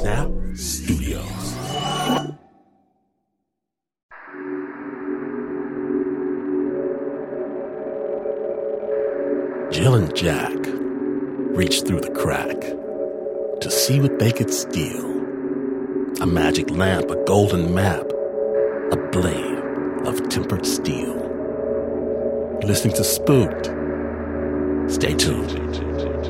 Snap Studios. Jill and Jack reached through the crack to see what they could steal. A magic lamp, a golden map, a blade of tempered steel. You're listening to Spooked. Stay tuned.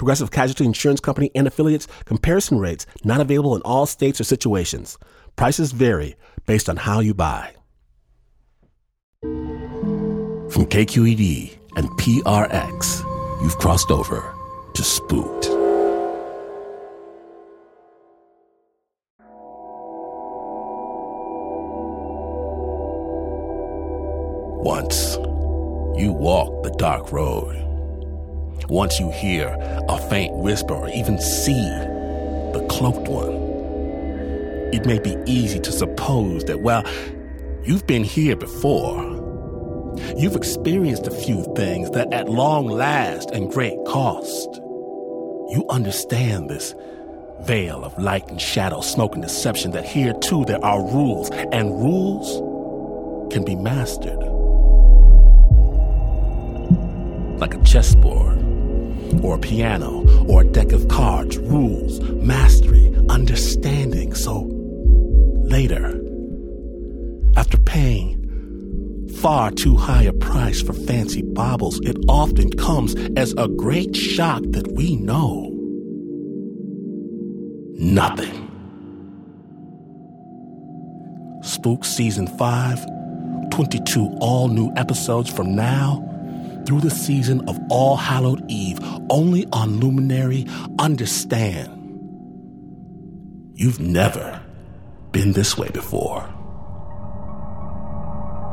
Progressive Casualty Insurance Company and affiliates comparison rates not available in all states or situations. Prices vary based on how you buy. From KQED and PRX, you've crossed over to Spooked. Once, you walk the dark road. Once you hear a faint whisper or even see the cloaked one, it may be easy to suppose that, well, you've been here before. You've experienced a few things that at long last and great cost. You understand this veil of light and shadow, smoke and deception that here too there are rules, and rules can be mastered. Like a chessboard, or piano, or a deck of cards, rules, mastery, understanding. So later, after paying far too high a price for fancy baubles, it often comes as a great shock that we know nothing. Spook Season 5, 22 all new episodes from now through the season of All Hallowed Eve, only on Luminary. Understand, you've never been this way before.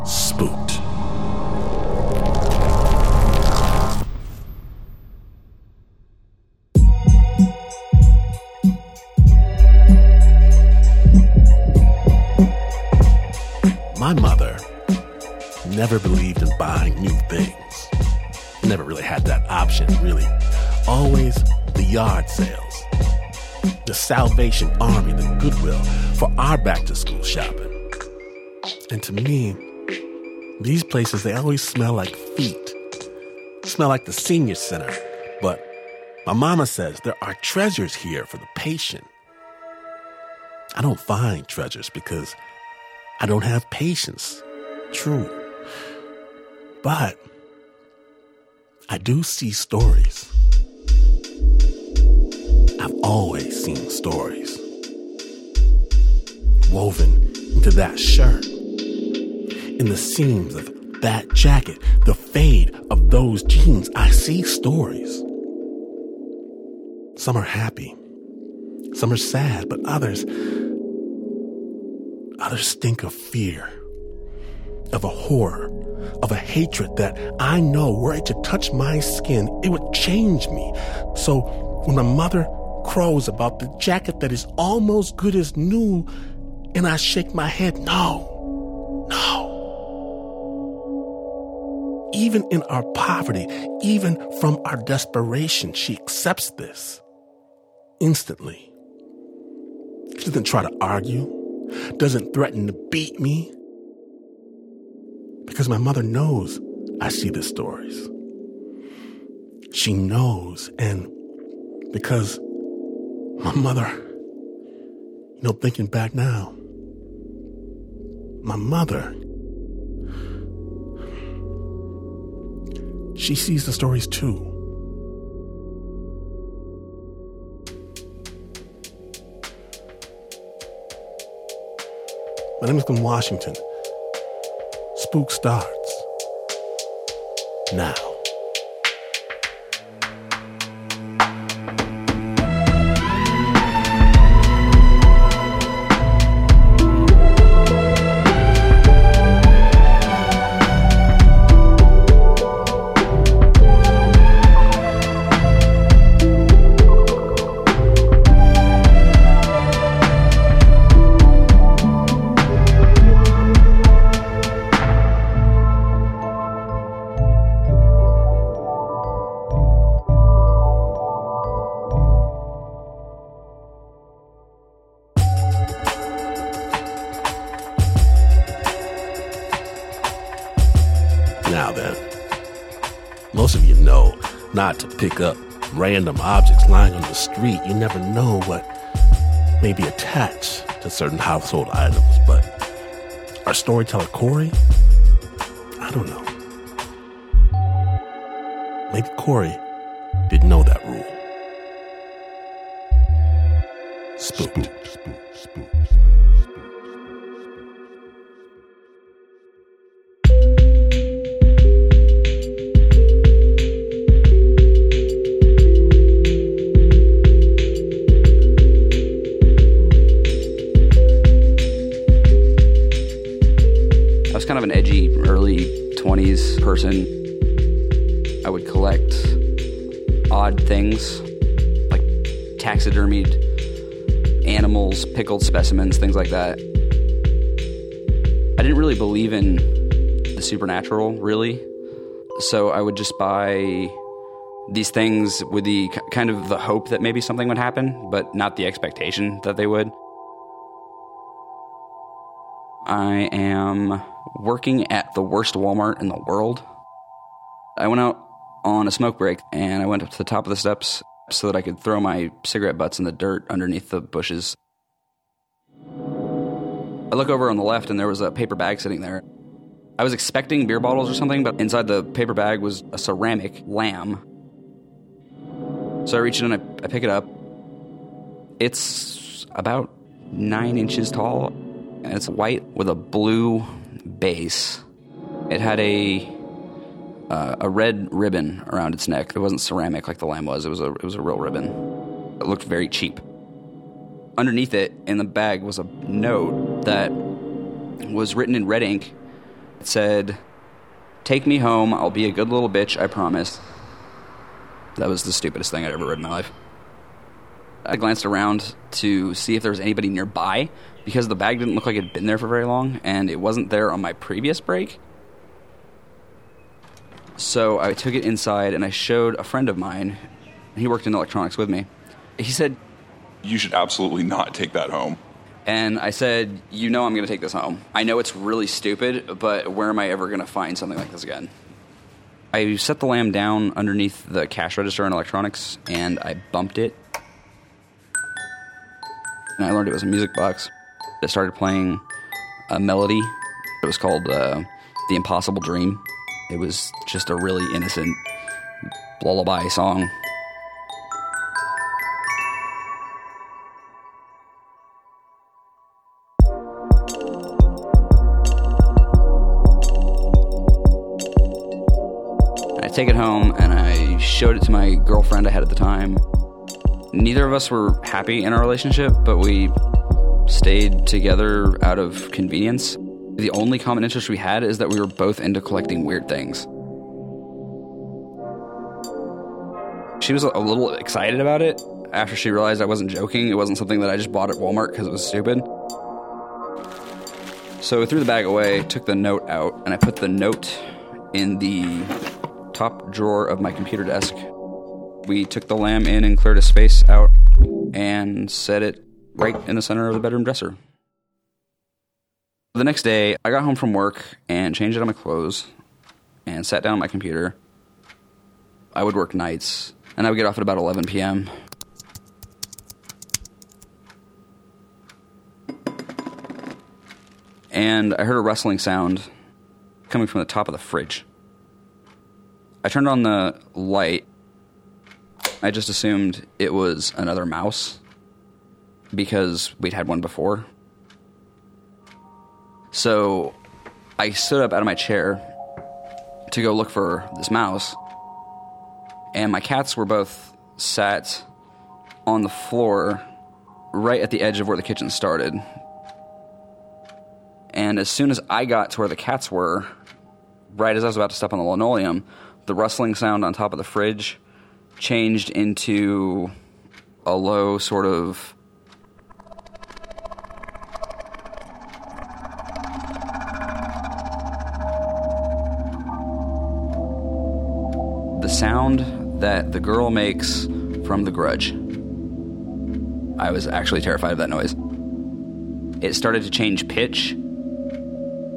Spooked. My mother never believed in buying new things. Option, really. Always the yard sales, the Salvation Army, the Goodwill for our back to school shopping. And to me, these places, they always smell like feet. Smell like the senior center. But my mama says there are treasures here for the patient. I don't find treasures because I don't have patience. True. But I do see stories. I've always seen stories woven into that shirt, in the seams of that jacket, the fade of those jeans. I see stories. Some are happy, some are sad, but others, others stink of fear, of a horror, of a hatred that I know were it to touch my skin, it would change me. So when a mother crows about the jacket that is almost good as new, and I shake my head, no, no. Even in our poverty, even from our desperation, she accepts this instantly. She doesn't try to argue, doesn't threaten to beat me. Because my mother knows I see the stories. She knows, and because my mother, you know, thinking back now, my mother, she sees the stories too. My name is Glenn Washington. Spook starts now. Now then, most of you know not to pick up random objects lying on the street. You never know what may be attached to certain household items, but our storyteller Corey, I don't know. Maybe Corey didn't know that rule. Spooked. I pickled specimens, things like that. I didn't really believe in the supernatural, really. So I would just buy these things with the kind of the hope that maybe something would happen, but not the expectation that they would. I am working at the worst Walmart in the world. I went out on a smoke break and I went up to the top of the steps so that I could throw my cigarette butts in the dirt underneath the bushes. I look over on the left and there was a paper bag sitting there. I was expecting beer bottles or something, but inside the paper bag was a ceramic lamb. So I reach in and I, I pick it up. It's about nine inches tall and it's white with a blue base. It had a uh, a red ribbon around its neck. It wasn't ceramic like the lamb was. It was a it was a real ribbon. It looked very cheap. Underneath it in the bag was a note that was written in red ink. It said, "Take me home. I'll be a good little bitch. I promise." That was the stupidest thing I'd ever read in my life. I glanced around to see if there was anybody nearby because the bag didn't look like it had been there for very long and it wasn't there on my previous break. So I took it inside and I showed a friend of mine. He worked in electronics with me. He said, You should absolutely not take that home. and I said, You know, I'm going to take this home. I know it's really stupid, but where am I ever going to find something like this again? I set the lamb down underneath the cash register in electronics and I bumped it. And I learned it was a music box. It started playing a melody. It was called uh, The Impossible Dream. It was just a really innocent lullaby song. Showed it to my girlfriend I had at the time. Neither of us were happy in our relationship, but we stayed together out of convenience. The only common interest we had is that we were both into collecting weird things. She was a little excited about it after she realized I wasn't joking. It wasn't something that I just bought at Walmart because it was stupid. So I threw the bag away, took the note out, and I put the note in the top drawer of my computer desk. We took the lamb in and cleared a space out and set it right in the center of the bedroom dresser. The next day, I got home from work and changed out of my clothes and sat down at my computer. I would work nights, and I would get off at about 11 p.m. And I heard a rustling sound coming from the top of the fridge. I turned on the light. I just assumed it was another mouse because we'd had one before. So I stood up out of my chair to go look for this mouse, and my cats were both sat on the floor right at the edge of where the kitchen started. And as soon as I got to where the cats were, right as I was about to step on the linoleum, the rustling sound on top of the fridge changed into a low sort of the sound that the girl makes from the grudge. I was actually terrified of that noise. It started to change pitch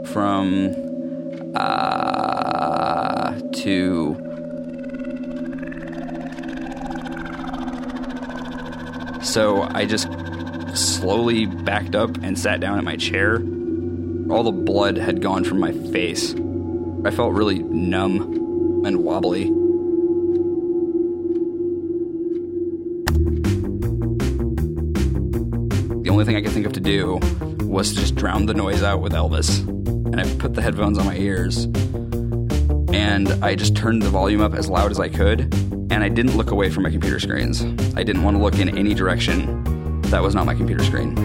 from uh, to so I just slowly backed up and sat down in my chair. All the blood had gone from my face. I felt really numb and wobbly. The only thing I could think of to do was to just drown the noise out with Elvis. And I put the headphones on my ears and I just turned the volume up as loud as I could. And I didn't look away from my computer screens. I didn't want to look in any direction that was not my computer screen.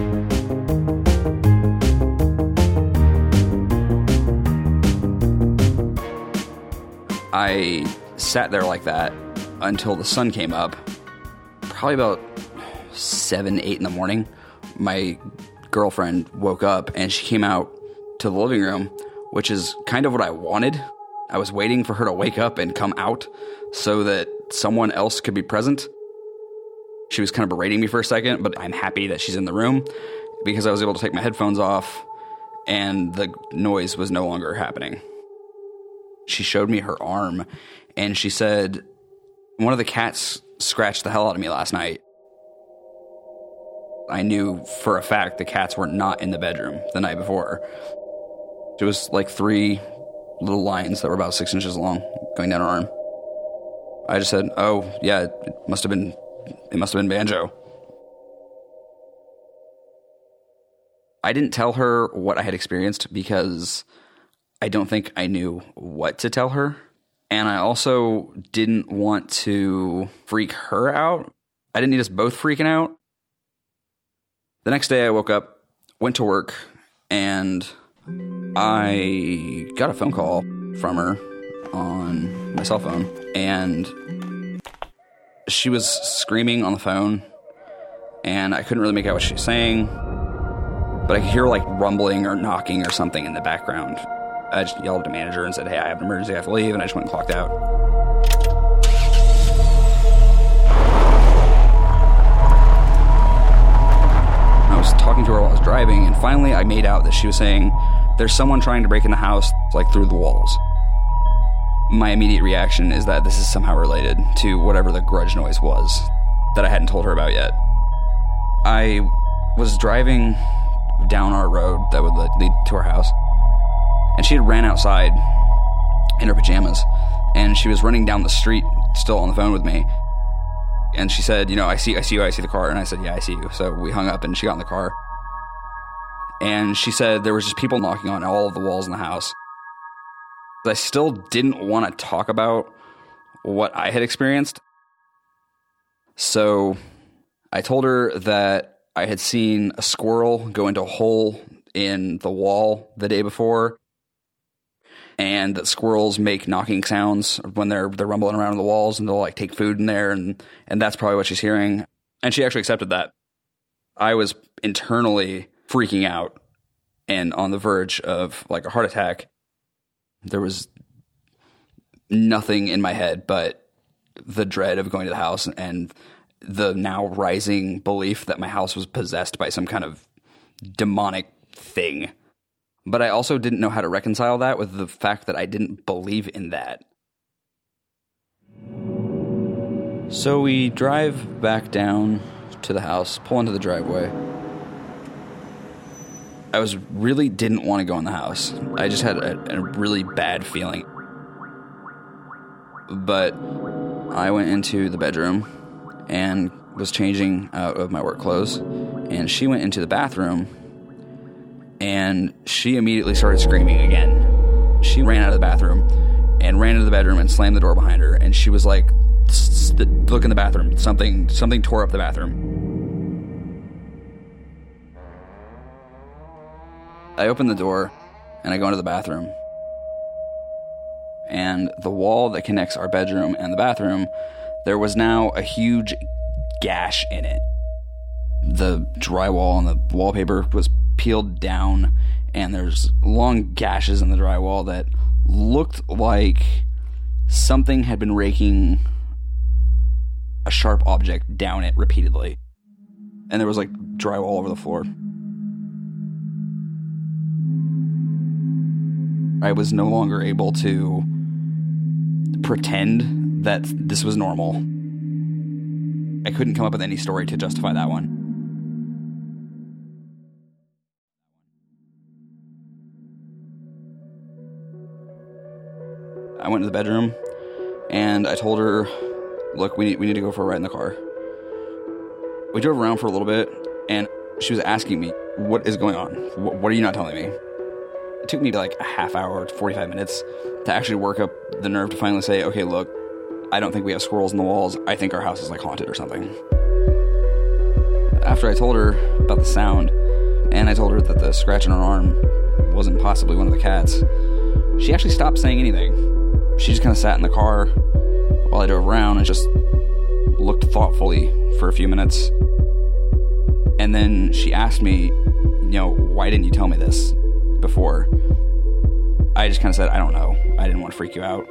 I sat there like that until the sun came up, probably about seven, eight in the morning. My girlfriend woke up and she came out to the living room, which is kind of what I wanted. I was waiting for her to wake up and come out so that someone else could be present. She was kind of berating me for a second, but I'm happy that she's in the room because I was able to take my headphones off and the noise was no longer happening. She showed me her arm and she said, One of the cats scratched the hell out of me last night. I knew for a fact the cats were not in the bedroom the night before. It was like three little lines that were about six inches long going down her arm. I just said, "Oh yeah, it must have been, it must have been banjo." I didn't tell her what I had experienced because I don't think I knew what to tell her, and I also didn't want to freak her out. I didn't need us both freaking out. The next day, I woke up, went to work, and I got a phone call from her on my cell phone, and she was screaming on the phone, and I couldn't really make out what she was saying, but I could hear like rumbling or knocking or something in the background. I just yelled at the manager and said, Hey, I have an emergency, I have to leave, and I just went and clocked out. Finally I made out that she was saying, There's someone trying to break in the house, like through the walls. My immediate reaction is that this is somehow related to whatever the grudge noise was that I hadn't told her about yet. I was driving down our road that would lead to our house, and she had ran outside in her pajamas, and she was running down the street, still on the phone with me. And she said, "You know, I see, I see you, I see the car." And I said, "Yeah, I see you." So we hung up, and she got in the car. And she said there was just people knocking on all of the walls in the house. I still didn't want to talk about what I had experienced. So I told her that I had seen a squirrel go into a hole in the wall the day before, and that squirrels make knocking sounds when they're they're rumbling around the walls, and they'll like take food in there, and and that's probably what she's hearing. And she actually accepted that. I was internally freaking out and on the verge of like a heart attack. There was nothing in my head but the dread of going to the house and the now rising belief that my house was possessed by some kind of demonic thing. But I also didn't know how to reconcile that with the fact that I didn't believe in that. So we drive back down to the house, pull into the driveway. I was really didn't want to go in the house. I just had a, a really bad feeling. But I went into the bedroom and was changing out of my work clothes, and she went into the bathroom and she immediately started screaming again. She ran out of the bathroom and ran into the bedroom and slammed the door behind her, and she was like, "Look in the bathroom! Something, something tore up the bathroom." I open the door and I go into the bathroom. And the wall that connects our bedroom and the bathroom, there was now a huge gash in it. The drywall and the wallpaper was peeled down, and there's long gashes in the drywall that looked like something had been raking a sharp object down it repeatedly. And there was like drywall all over the floor. I was no longer able to pretend that this was normal. I couldn't come up with any story to justify that one. I went to the bedroom and I told her, "Look, we need, we need to go for a ride in the car." We drove around for a little bit, and she was asking me, "What is going on? What, what are you not telling me?" It took me like a half hour, 45 minutes to actually work up the nerve to finally say, okay, look, I don't think we have squirrels in the walls. I think our house is like haunted or something. After I told her about the sound, and I told her that the scratch on her arm wasn't possibly one of the cats, she actually stopped saying anything. She just kind of sat in the car while I drove around and just looked thoughtfully for a few minutes. And then she asked me, you know, why didn't you tell me this? Before, I just kind of said, I don't know. I didn't want to freak you out.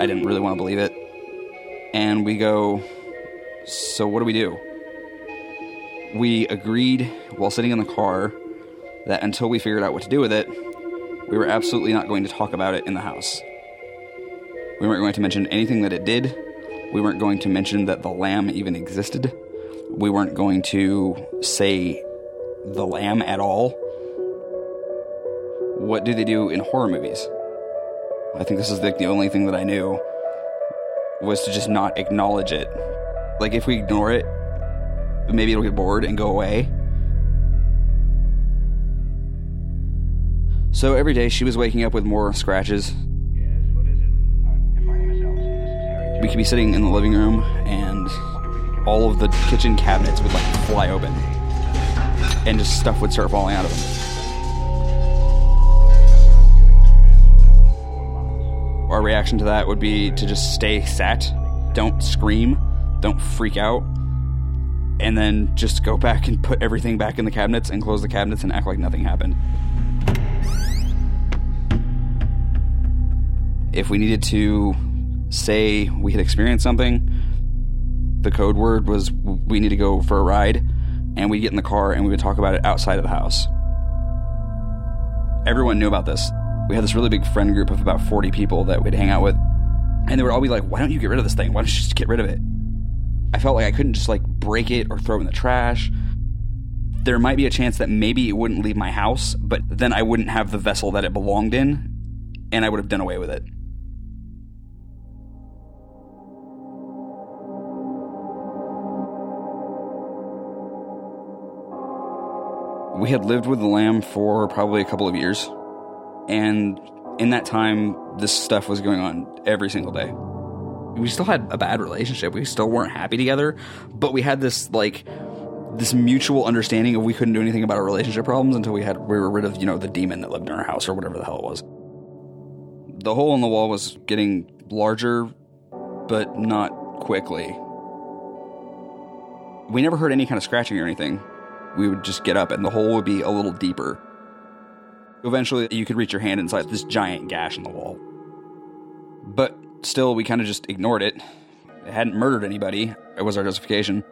I didn't really want to believe it. And we go, So what do we do? We agreed while sitting in the car that until we figured out what to do with it, we were absolutely not going to talk about it in the house. We weren't going to mention anything that it did. We weren't going to mention that the lamb even existed. We weren't going to say the lamb at all what do they do in horror movies? I think this is like the only thing that I knew was to just not acknowledge it. Like if we ignore it, maybe it'll get bored and go away. So every day she was waking up with more scratches. We could be sitting in the living room and all of the kitchen cabinets would like fly open and just stuff would start falling out of them. Our reaction to that would be to just stay sat, don't scream, don't freak out, and then just go back and put everything back in the cabinets and close the cabinets and act like nothing happened. If we needed to say we had experienced something, the code word was we need to go for a ride, and we'd get in the car and we would talk about it outside of the house. Everyone knew about this we had this really big friend group of about 40 people that we'd hang out with. And they would all be like, why don't you get rid of this thing? Why don't you just get rid of it? I felt like I couldn't just like break it or throw it in the trash. There might be a chance that maybe it wouldn't leave my house, but then I wouldn't have the vessel that it belonged in, and I would have done away with it. We had lived with the lamb for probably a couple of years. And in that time, this stuff was going on every single day. We still had a bad relationship. We still weren't happy together, but we had this like this mutual understanding of we couldn't do anything about our relationship problems until we had we were rid of you know the demon that lived in our house or whatever the hell it was. The hole in the wall was getting larger, but not quickly. We never heard any kind of scratching or anything. We would just get up and the hole would be a little deeper. Eventually, you could reach your hand inside this giant gash in the wall. But still, we kind of just ignored it. It hadn't murdered anybody, it was our justification.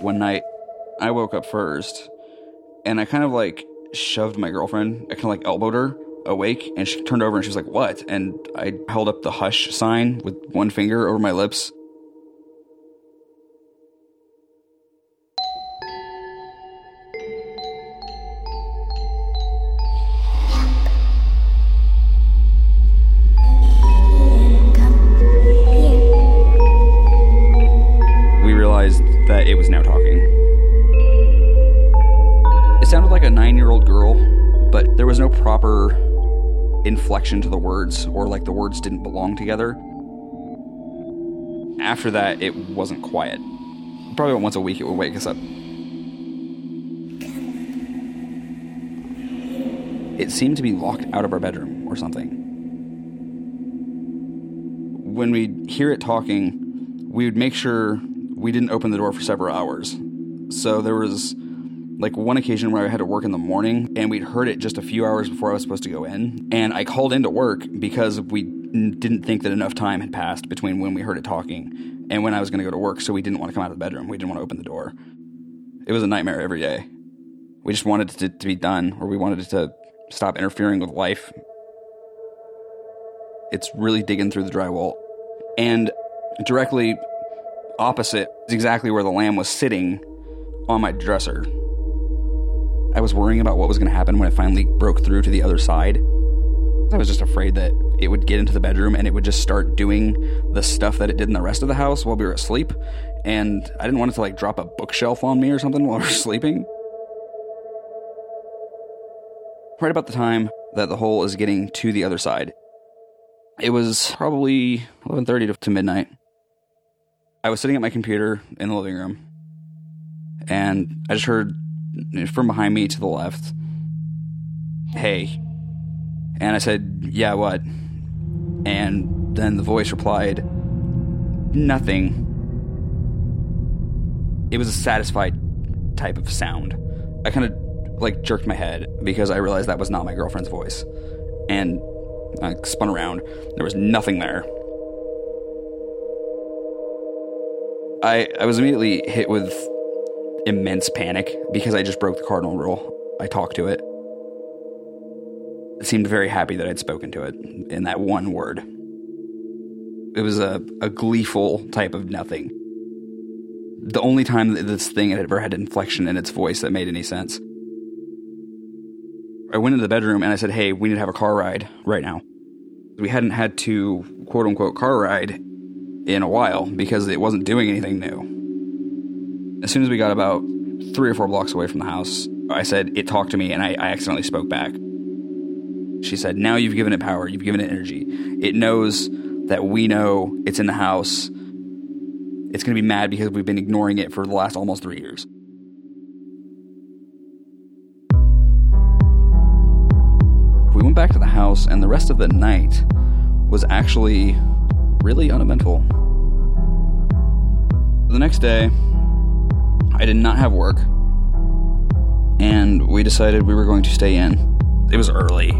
One night, I woke up first, and I kind of like shoved my girlfriend. I kind of like elbowed her, awake and she turned over and she was like, What? And I held up the hush sign with one finger over my lips. Inflection to the words, or like the words didn't belong together. After that, it wasn't quiet. Probably once a week it would wake us up. It seemed to be locked out of our bedroom or something. When we'd hear it talking, we would make sure we didn't open the door for several hours. So there was like one occasion where I had to work in the morning and we'd heard it just a few hours before I was supposed to go in. And I called into work because we didn't think that enough time had passed between when we heard it talking and when I was going to go to work. So we didn't want to come out of the bedroom. We didn't want to open the door. It was a nightmare every day. We just wanted it to, to be done or we wanted it to stop interfering with life. It's really digging through the drywall. And directly opposite is exactly where the lamb was sitting on my dresser. I was worrying about what was going to happen when it finally broke through to the other side. I was just afraid that it would get into the bedroom and it would just start doing the stuff that it did in the rest of the house while we were asleep. And I didn't want it to like drop a bookshelf on me or something while we were sleeping. Right about the time that the hole is getting to the other side, it was probably 11:30 to midnight. I was sitting at my computer in the living room, and I just heard from behind me to the left, "Hey," and I said, "Yeah, what?" And then the voice replied, "Nothing." It was a satisfied type of sound. I kind of like jerked my head because I realized that was not my girlfriend's voice, and I spun around. There was nothing there. I, I was immediately hit with immense panic because I just broke the cardinal rule. I talked to it. It seemed very happy that I'd spoken to it in that one word. It was a, a gleeful type of nothing. The only time that this thing had ever had inflection in its voice that made any sense. I went into the bedroom and I said, Hey, we need to have a car ride right now. We hadn't had to quote unquote car ride in a while because it wasn't doing anything new. As soon as we got about three or four blocks away from the house, I said, It talked to me, and I, I accidentally spoke back. She said, Now you've given it power, you've given it energy. It knows that we know it's in the house. It's going to be mad because we've been ignoring it for the last almost three years. We went back to the house, and the rest of the night was actually really uneventful. The next day, I did not have work, and we decided we were going to stay in. It was early.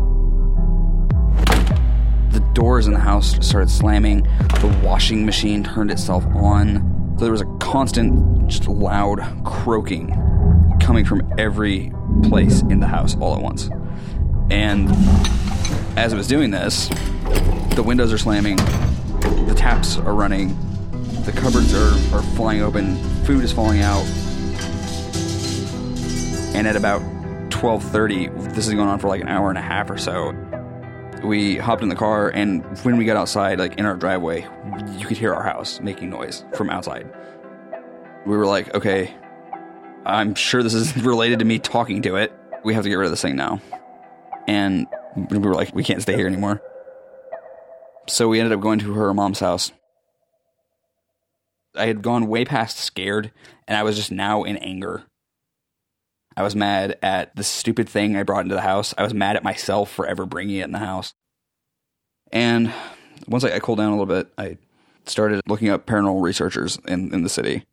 The doors in the house started slamming, the washing machine turned itself on. So there was a constant, just loud croaking coming from every place in the house all at once. And as it was doing this, the windows are slamming, the taps are running, the cupboards are, are flying open, food is falling out. And at about 12:30, this is going on for like an hour and a half or so. We hopped in the car and when we got outside, like in our driveway, you could hear our house making noise from outside. We were like, okay, I'm sure this is related to me talking to it. We have to get rid of this thing now. And we were like, we can't stay here anymore. So we ended up going to her mom's house. I had gone way past scared, and I was just now in anger. I was mad at the stupid thing I brought into the house. I was mad at myself for ever bringing it in the house. And once I, I cooled down a little bit, I started looking up paranormal researchers in, in the city.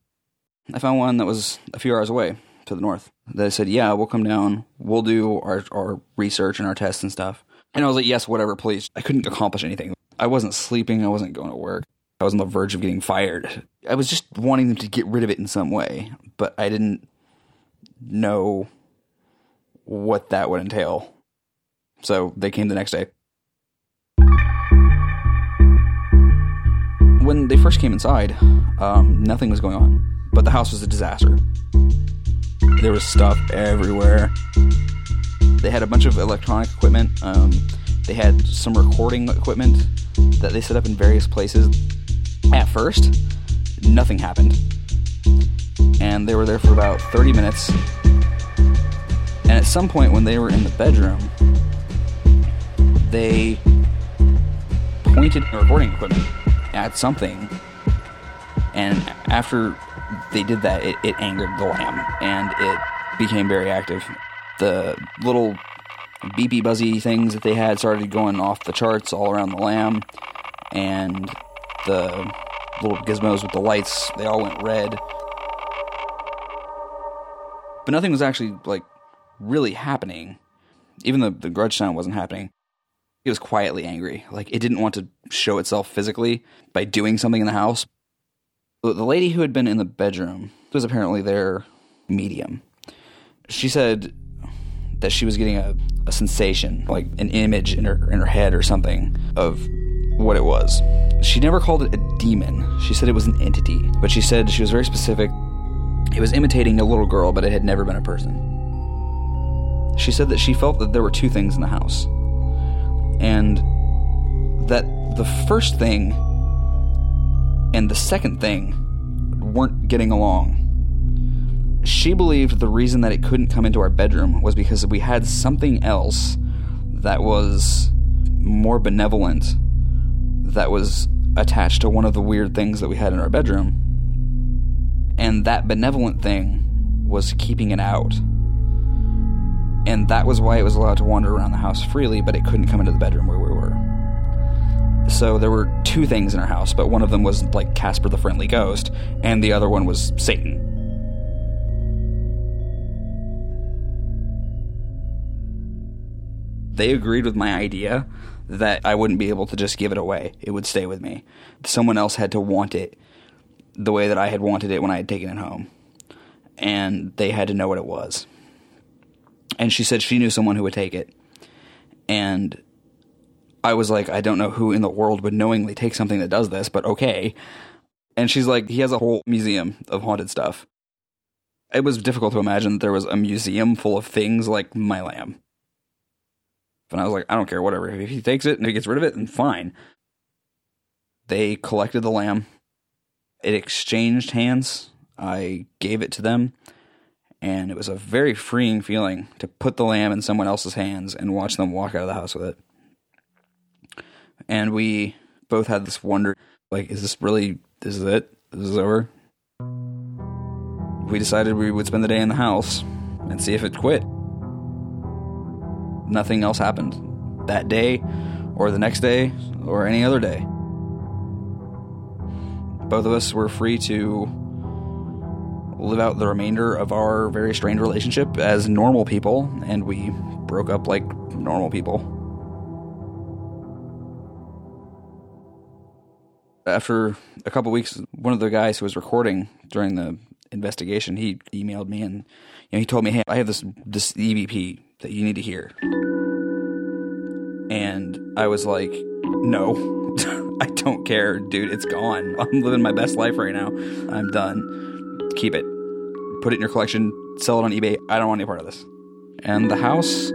I found one that was a few hours away to the north. They said, Yeah, we'll come down. We'll do our, our research and our tests and stuff. And I was like, Yes, whatever, please. I couldn't accomplish anything. I wasn't sleeping. I wasn't going to work. I was on the verge of getting fired. I was just wanting them to get rid of it in some way, but I didn't know what that would entail. So they came the next day. When they first came inside, um, nothing was going on, but the house was a disaster. There was stuff everywhere. They had a bunch of electronic equipment. Um, they had some recording equipment that they set up in various places. At first, nothing happened. And they were there for about 30 minutes. And at some point, when they were in the bedroom, they pointed the recording equipment at something. And after they did that, it, it angered the lamb and it became very active. The little beepy buzzy things that they had started going off the charts all around the lamb, and the little gizmos with the lights they all went red. But nothing was actually like really happening. Even the the grudge sound wasn't happening. It was quietly angry. Like it didn't want to show itself physically by doing something in the house. The lady who had been in the bedroom was apparently their medium. She said that she was getting a, a sensation, like an image in her in her head or something of what it was. She never called it a demon. She said it was an entity, but she said she was very specific. It was imitating a little girl, but it had never been a person. She said that she felt that there were two things in the house. And that the first thing and the second thing weren't getting along. She believed the reason that it couldn't come into our bedroom was because we had something else that was more benevolent that was attached to one of the weird things that we had in our bedroom. And that benevolent thing was keeping it out. And that was why it was allowed to wander around the house freely, but it couldn't come into the bedroom where we were. So there were two things in our house, but one of them was like Casper the Friendly Ghost, and the other one was Satan. They agreed with my idea that I wouldn't be able to just give it away. It would stay with me. Someone else had to want it the way that I had wanted it when I had taken it home. And they had to know what it was. And she said she knew someone who would take it. And I was like, I don't know who in the world would knowingly take something that does this, but okay. And she's like, he has a whole museum of haunted stuff. It was difficult to imagine that there was a museum full of things like my lamb. And I was like, I don't care, whatever. If he takes it and he gets rid of it, then fine. They collected the lamb. It exchanged hands. I gave it to them. And it was a very freeing feeling to put the lamb in someone else's hands and watch them walk out of the house with it. And we both had this wonder like, is this really, this is it? This is over? We decided we would spend the day in the house and see if it quit nothing else happened that day or the next day or any other day. Both of us were free to live out the remainder of our very strained relationship as normal people, and we broke up like normal people. After a couple weeks, one of the guys who was recording during the investigation, he emailed me and you know, he told me, "Hey, I have this this EVP that you need to hear." And I was like, "No, I don't care, dude. It's gone. I'm living my best life right now. I'm done. Keep it. Put it in your collection. Sell it on eBay. I don't want any part of this." And the house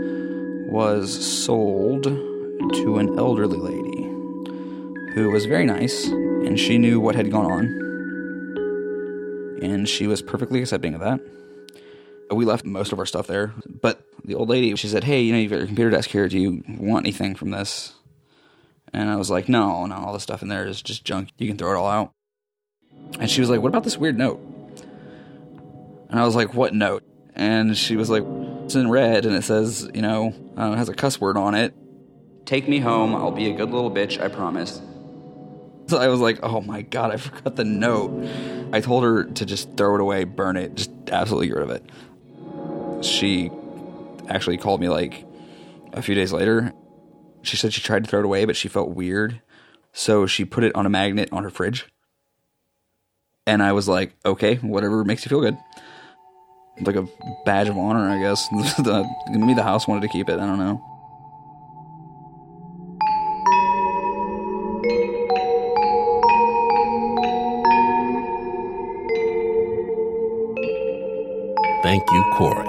was sold to an elderly lady who was very nice, and she knew what had gone on, and she was perfectly accepting of that. We left most of our stuff there, but the old lady, she said, "Hey, you know, you've got your computer desk here. Do you want anything from this?" And I was like, "No, no, all the stuff in there is just junk. You can throw it all out." And she was like, "What about this weird note?" And I was like, "What note?" And she was like, "It's in red, and it says, you know, uh, it has a cuss word on it. Take me home. I'll be a good little bitch. I promise." So I was like, "Oh my god, I forgot the note." I told her to just throw it away, burn it, just absolutely get rid of it. She actually called me like a few days later. She said she tried to throw it away, but she felt weird. So she put it on a magnet on her fridge. And I was like, okay, whatever makes you feel good. Like a badge of honor, I guess. the, maybe the house wanted to keep it. I don't know. Thank you, Corey,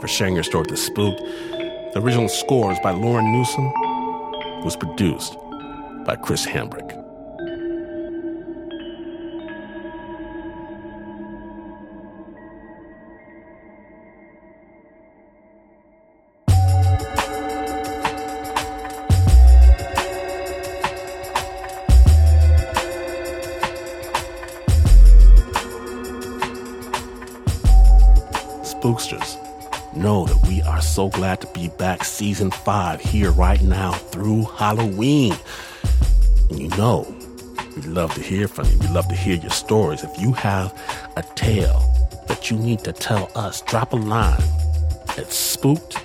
for sharing your story with the spook. The original score is by Lauren Newsom. Was produced by Chris Hambrick. Glad to be back season five here right now through Halloween. And you know, we love to hear from you. We love to hear your stories. If you have a tale that you need to tell us, drop a line at spooked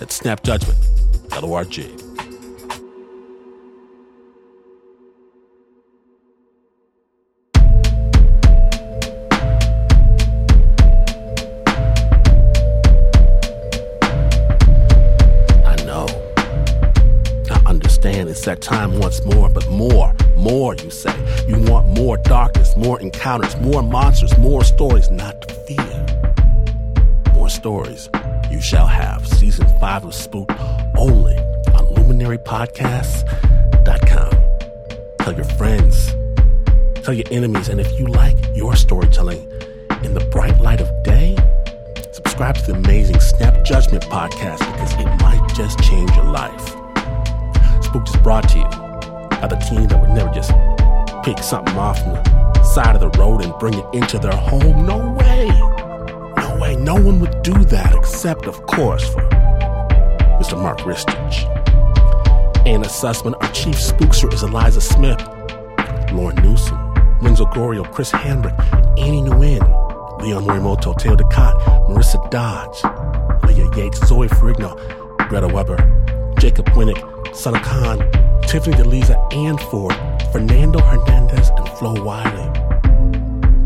at snapjudgment.org. time once more, but more, more, you say. You want more darkness, more encounters, more monsters, more stories not to fear. More stories you shall have. Season 5 of Spook only on luminarypodcasts.com. Tell your friends, tell your enemies, and if you like your storytelling in the bright light of day, subscribe to the amazing Snap Judgment podcast because it might just change your life. Spooked is brought to you by the team that would never just pick something off from the side of the road and bring it into their home. No way. No way. No one would do that except, of course, for Mr. Mark Ristich. Anna Sussman, our chief spookster is Eliza Smith. Lauren Newsom, Renzo Gorio, Chris Hambrick, Annie Nguyen, Leon Morimoto, Teo Ducat, Marissa Dodge, Leah Yates, Zoe Ferrigno, Greta Weber, Jacob Winnick, Sana Khan, Tiffany DeLiza, Ann Ford, Fernando Hernandez, and Flo Wiley.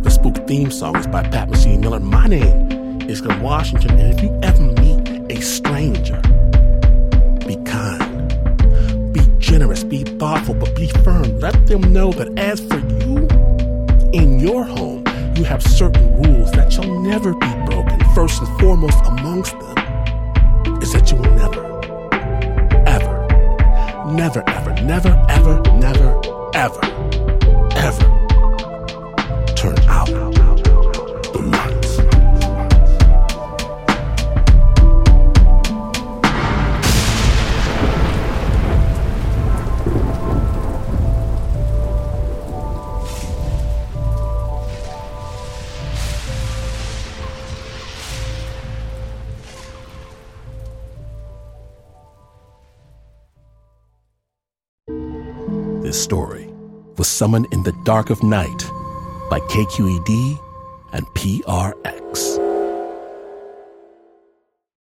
The Spook theme song is by Pat Mesiti Miller. My name is Glynn Washington, and if you ever meet a stranger, be kind, be generous, be thoughtful, but be firm. Let them know that as for you, in your home, you have certain rules that shall never be broken. First and foremost amongst them never, ever, never, ever, never, ever, was summoned in the dark of night by KQED and PRX.